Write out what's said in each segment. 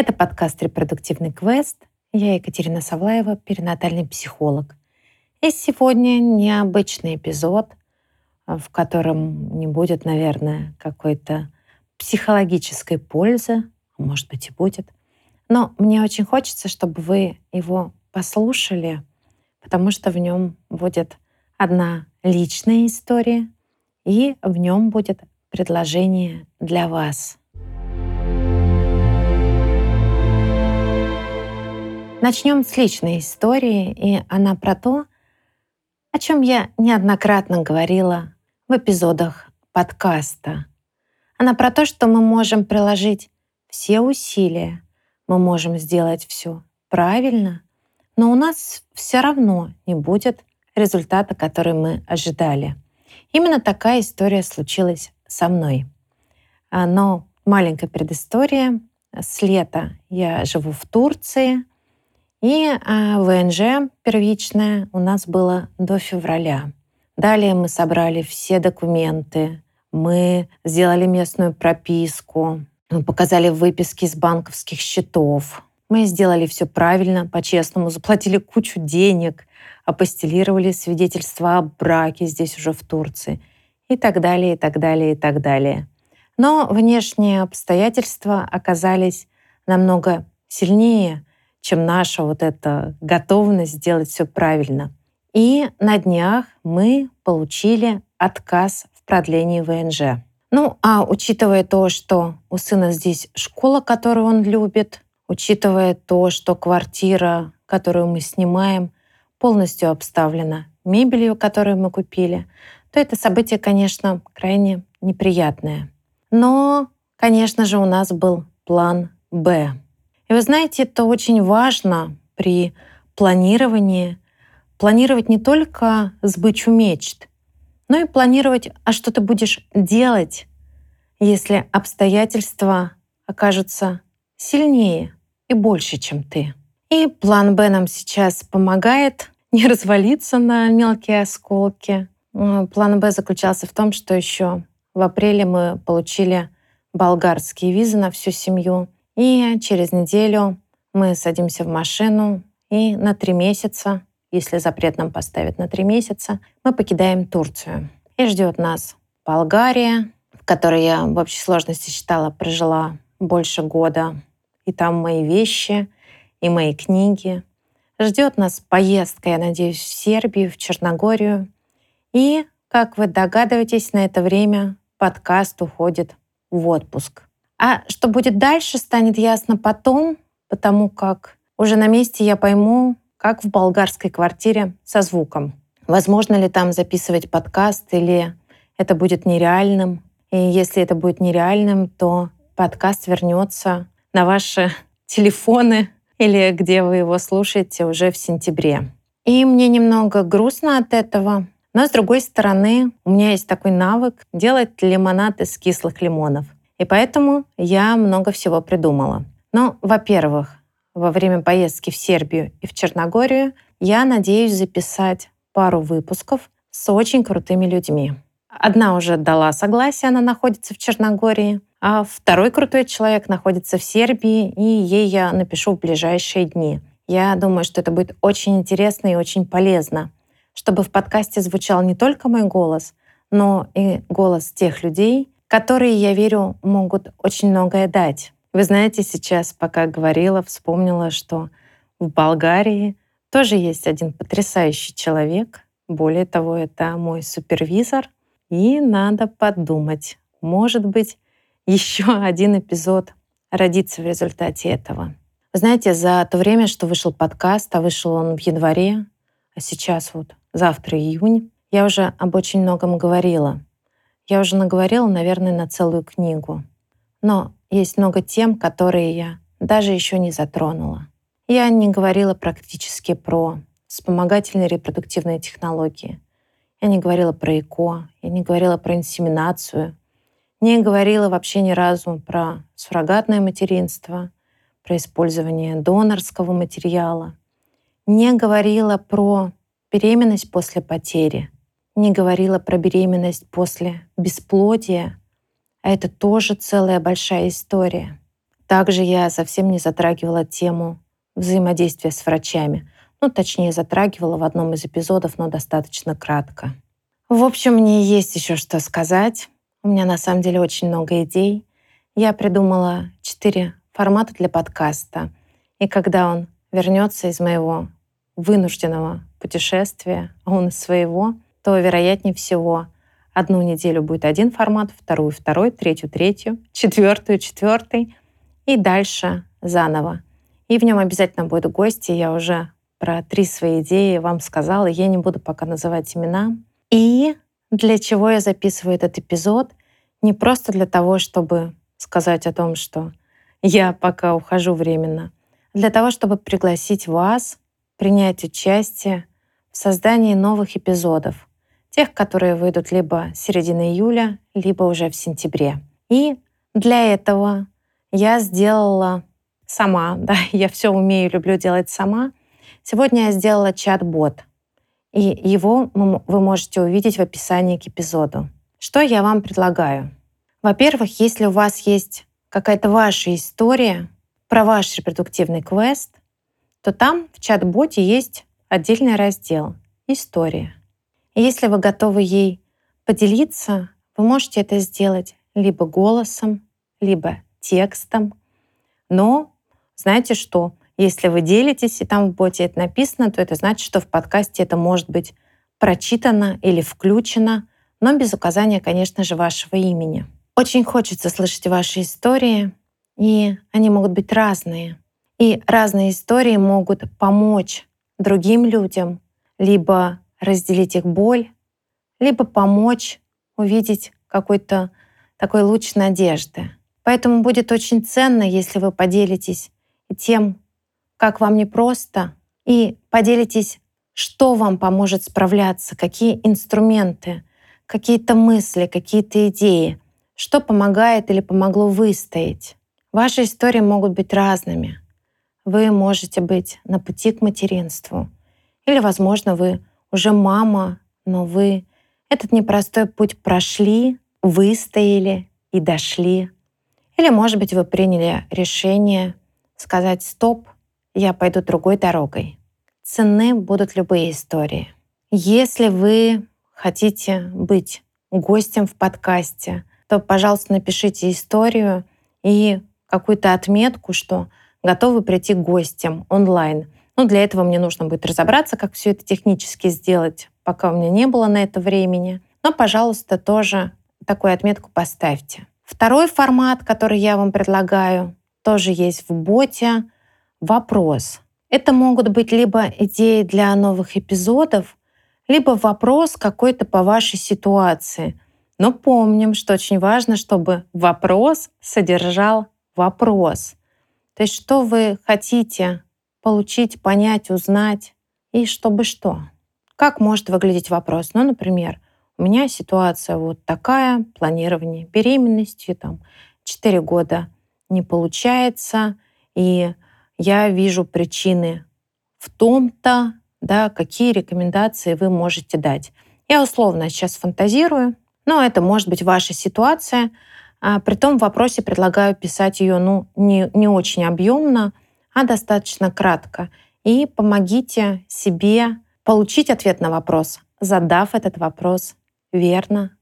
Это подкаст «Репродуктивный квест». Я Екатерина Савлаева, перинатальный психолог. И сегодня необычный эпизод, в котором не будет, наверное, какой-то психологической пользы, может быть и будет. Но мне очень хочется, чтобы вы его послушали, потому что в нем будет одна личная история, и в нем будет предложение для вас. Начнем с личной истории, и она про то, о чем я неоднократно говорила в эпизодах подкаста. Она про то, что мы можем приложить все усилия, мы можем сделать все правильно, но у нас все равно не будет результата, который мы ожидали. Именно такая история случилась со мной. А, но маленькая предыстория. С лета я живу в Турции, и а, ВНЖ первичное у нас было до февраля. Далее мы собрали все документы, мы сделали местную прописку, мы показали выписки из банковских счетов. Мы сделали все правильно, по-честному, заплатили кучу денег, апостелировали свидетельства о браке здесь уже в Турции и так далее, и так далее, и так далее. Но внешние обстоятельства оказались намного сильнее, чем наша вот эта готовность сделать все правильно. И на днях мы получили отказ в продлении ВНЖ. Ну, а учитывая то, что у сына здесь школа, которую он любит, учитывая то, что квартира, которую мы снимаем, полностью обставлена мебелью, которую мы купили, то это событие, конечно, крайне неприятное. Но, конечно же, у нас был план «Б». И вы знаете, это очень важно при планировании. Планировать не только сбычу мечт, но и планировать, а что ты будешь делать, если обстоятельства окажутся сильнее и больше, чем ты. И план Б нам сейчас помогает не развалиться на мелкие осколки. План Б заключался в том, что еще в апреле мы получили болгарские визы на всю семью. И через неделю мы садимся в машину и на три месяца если запрет нам поставят на три месяца, мы покидаем Турцию. И ждет нас Болгария, в которой я в общей сложности считала, прожила больше года. И там мои вещи, и мои книги. Ждет нас поездка, я надеюсь, в Сербию, в Черногорию. И, как вы догадываетесь, на это время подкаст уходит в отпуск. А что будет дальше, станет ясно потом, потому как уже на месте я пойму, как в болгарской квартире со звуком. Возможно ли там записывать подкаст или это будет нереальным. И если это будет нереальным, то подкаст вернется на ваши телефоны или где вы его слушаете уже в сентябре. И мне немного грустно от этого. Но с другой стороны, у меня есть такой навык делать лимонад из кислых лимонов. И поэтому я много всего придумала. Ну, во-первых, во время поездки в Сербию и в Черногорию, я надеюсь записать пару выпусков с очень крутыми людьми. Одна уже дала согласие, она находится в Черногории, а второй крутой человек находится в Сербии, и ей я напишу в ближайшие дни. Я думаю, что это будет очень интересно и очень полезно, чтобы в подкасте звучал не только мой голос, но и голос тех людей, которые, я верю, могут очень многое дать. Вы знаете, сейчас, пока говорила, вспомнила, что в Болгарии тоже есть один потрясающий человек. Более того, это мой супервизор. И надо подумать, может быть, еще один эпизод родится в результате этого. Знаете, за то время, что вышел подкаст, а вышел он в январе, а сейчас вот завтра июнь, я уже об очень многом говорила. Я уже наговорила, наверное, на целую книгу. Но есть много тем, которые я даже еще не затронула. Я не говорила практически про вспомогательные репродуктивные технологии. Я не говорила про ЭКО, я не говорила про инсеминацию, не говорила вообще ни разу про суррогатное материнство, про использование донорского материала, не говорила про беременность после потери, не говорила про беременность после бесплодия, а это тоже целая большая история. Также я совсем не затрагивала тему взаимодействия с врачами. Ну, точнее, затрагивала в одном из эпизодов, но достаточно кратко. В общем, мне есть еще что сказать. У меня на самом деле очень много идей. Я придумала четыре формата для подкаста. И когда он вернется из моего вынужденного путешествия, он из своего, то, вероятнее всего, одну неделю будет один формат, вторую — второй, третью — третью, четвертую — четвертый, и дальше заново. И в нем обязательно будут гости. Я уже про три свои идеи вам сказала. Я не буду пока называть имена. И для чего я записываю этот эпизод? Не просто для того, чтобы сказать о том, что я пока ухожу временно, а для того, чтобы пригласить вас принять участие в создании новых эпизодов, тех, которые выйдут либо с середины июля, либо уже в сентябре. И для этого я сделала сама, да, я все умею, люблю делать сама. Сегодня я сделала чат-бот, и его вы можете увидеть в описании к эпизоду. Что я вам предлагаю? Во-первых, если у вас есть какая-то ваша история про ваш репродуктивный квест, то там в чат-боте есть отдельный раздел «История». Если вы готовы ей поделиться, вы можете это сделать либо голосом, либо текстом. Но знаете что? Если вы делитесь, и там в боте это написано, то это значит, что в подкасте это может быть прочитано или включено, но без указания, конечно же, вашего имени. Очень хочется слышать ваши истории, и они могут быть разные. И разные истории могут помочь другим людям, либо разделить их боль, либо помочь увидеть какой-то такой луч надежды. Поэтому будет очень ценно, если вы поделитесь тем, как вам непросто, и поделитесь, что вам поможет справляться, какие инструменты, какие-то мысли, какие-то идеи, что помогает или помогло выстоять. Ваши истории могут быть разными. Вы можете быть на пути к материнству. Или, возможно, вы уже мама, но вы этот непростой путь прошли, выстояли и дошли. Или, может быть, вы приняли решение сказать «стоп, я пойду другой дорогой». Ценны будут любые истории. Если вы хотите быть гостем в подкасте, то, пожалуйста, напишите историю и какую-то отметку, что готовы прийти к гостям онлайн. Ну, для этого мне нужно будет разобраться, как все это технически сделать, пока у меня не было на это времени. Но, пожалуйста, тоже такую отметку поставьте. Второй формат, который я вам предлагаю, тоже есть в боте. Вопрос. Это могут быть либо идеи для новых эпизодов, либо вопрос какой-то по вашей ситуации. Но помним, что очень важно, чтобы вопрос содержал вопрос. То есть что вы хотите получить, понять, узнать и чтобы что. Как может выглядеть вопрос? Ну, например, у меня ситуация вот такая, планирование беременности, там, 4 года не получается, и я вижу причины в том-то, да, какие рекомендации вы можете дать. Я условно сейчас фантазирую, но это может быть ваша ситуация. А при том в вопросе предлагаю писать ее ну, не, не очень объемно, а достаточно кратко. И помогите себе получить ответ на вопрос, задав этот вопрос верно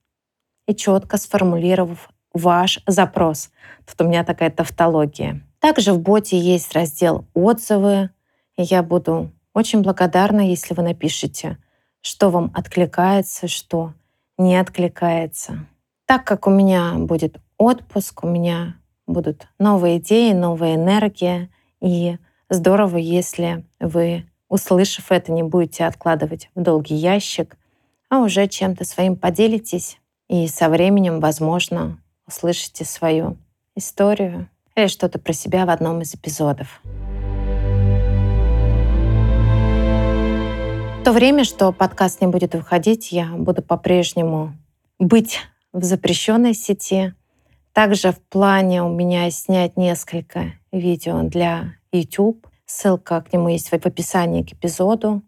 и четко сформулировав ваш запрос. Тут у меня такая тавтология. Также в боте есть раздел «Отзывы», я буду очень благодарна, если вы напишите, что вам откликается, что не откликается. Так как у меня будет отпуск, у меня будут новые идеи, новая энергия, и здорово, если вы, услышав это, не будете откладывать в долгий ящик, а уже чем-то своим поделитесь, и со временем, возможно, услышите свою историю или что-то про себя в одном из эпизодов. В то время, что подкаст не будет выходить, я буду по-прежнему быть в запрещенной сети. Также в плане у меня снять несколько видео для YouTube. Ссылка к нему есть в описании к эпизоду.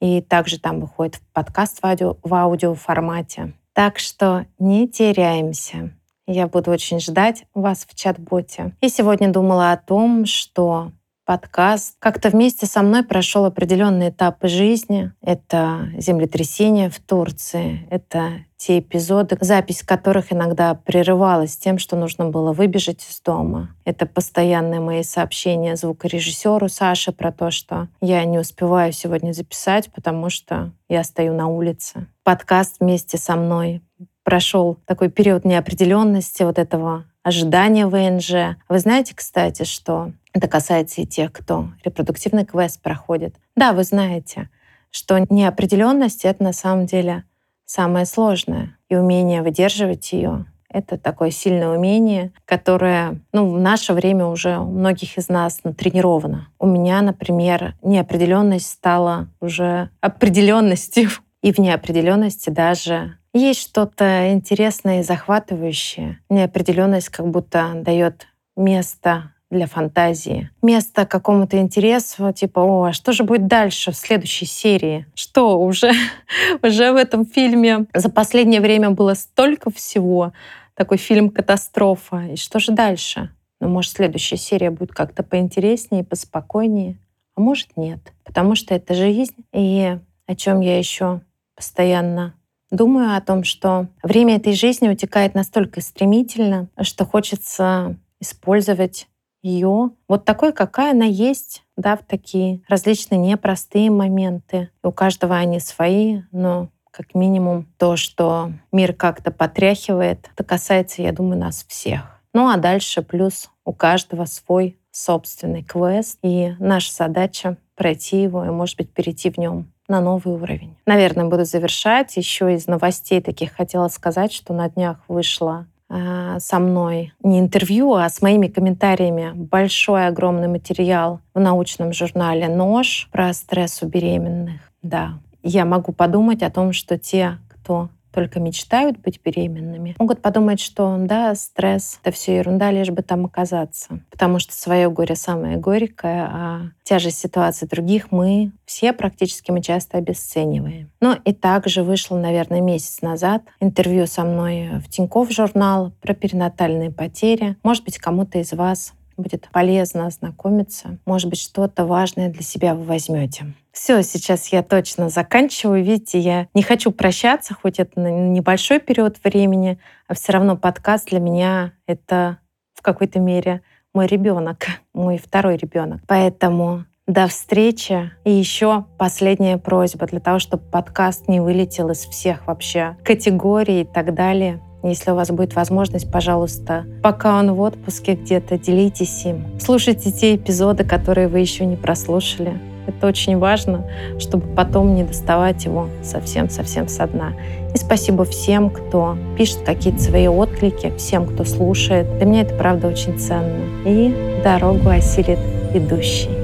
И также там выходит подкаст в аудио, в аудио формате. Так что не теряемся. Я буду очень ждать вас в чат-боте. И сегодня думала о том, что подкаст. Как-то вместе со мной прошел определенные этапы жизни. Это землетрясение в Турции, это те эпизоды, запись которых иногда прерывалась тем, что нужно было выбежать из дома. Это постоянные мои сообщения звукорежиссеру Саше про то, что я не успеваю сегодня записать, потому что я стою на улице. Подкаст вместе со мной прошел такой период неопределенности, вот этого ожидания ВНЖ. Вы знаете, кстати, что это касается и тех, кто репродуктивный квест проходит. Да, вы знаете, что неопределенность — это на самом деле самое сложное. И умение выдерживать ее — это такое сильное умение, которое ну, в наше время уже у многих из нас натренировано. У меня, например, неопределенность стала уже определенностью. И в неопределенности даже есть что-то интересное и захватывающее. Неопределенность как будто дает место для фантазии. Место какому-то интересу, типа, о, а что же будет дальше в следующей серии? Что уже, уже в этом фильме за последнее время было столько всего. Такой фильм «Катастрофа». И что же дальше? Ну, может, следующая серия будет как-то поинтереснее, поспокойнее. А может, нет. Потому что это жизнь. И о чем я еще постоянно думаю, о том, что время этой жизни утекает настолько стремительно, что хочется использовать ее вот такой, какая она есть, да, в такие различные непростые моменты. У каждого они свои, но как минимум то, что мир как-то потряхивает, это касается, я думаю, нас всех. Ну а дальше плюс у каждого свой собственный квест, и наша задача пройти его и, может быть, перейти в нем на новый уровень. Наверное, буду завершать. Еще из новостей таких хотела сказать, что на днях вышла со мной не интервью, а с моими комментариями большой огромный материал в научном журнале «Нож» про стресс у беременных. Да, я могу подумать о том, что те, кто только мечтают быть беременными, могут подумать, что да, стресс — это все ерунда, лишь бы там оказаться. Потому что свое горе самое горькое, а тяжесть ситуации других мы все практически мы часто обесцениваем. Ну и также вышло, наверное, месяц назад интервью со мной в Тинькофф журнал про перинатальные потери. Может быть, кому-то из вас будет полезно ознакомиться. Может быть, что-то важное для себя вы возьмете. Все, сейчас я точно заканчиваю. Видите, я не хочу прощаться, хоть это на небольшой период времени, а все равно подкаст для меня это в какой-то мере мой ребенок, мой второй ребенок. Поэтому до встречи. И еще последняя просьба для того, чтобы подкаст не вылетел из всех вообще категорий и так далее. Если у вас будет возможность, пожалуйста, пока он в отпуске где-то, делитесь им. Слушайте те эпизоды, которые вы еще не прослушали. Это очень важно, чтобы потом не доставать его совсем-совсем со дна. И спасибо всем, кто пишет какие-то свои отклики, всем, кто слушает. Для меня это, правда, очень ценно. И дорогу осилит идущий.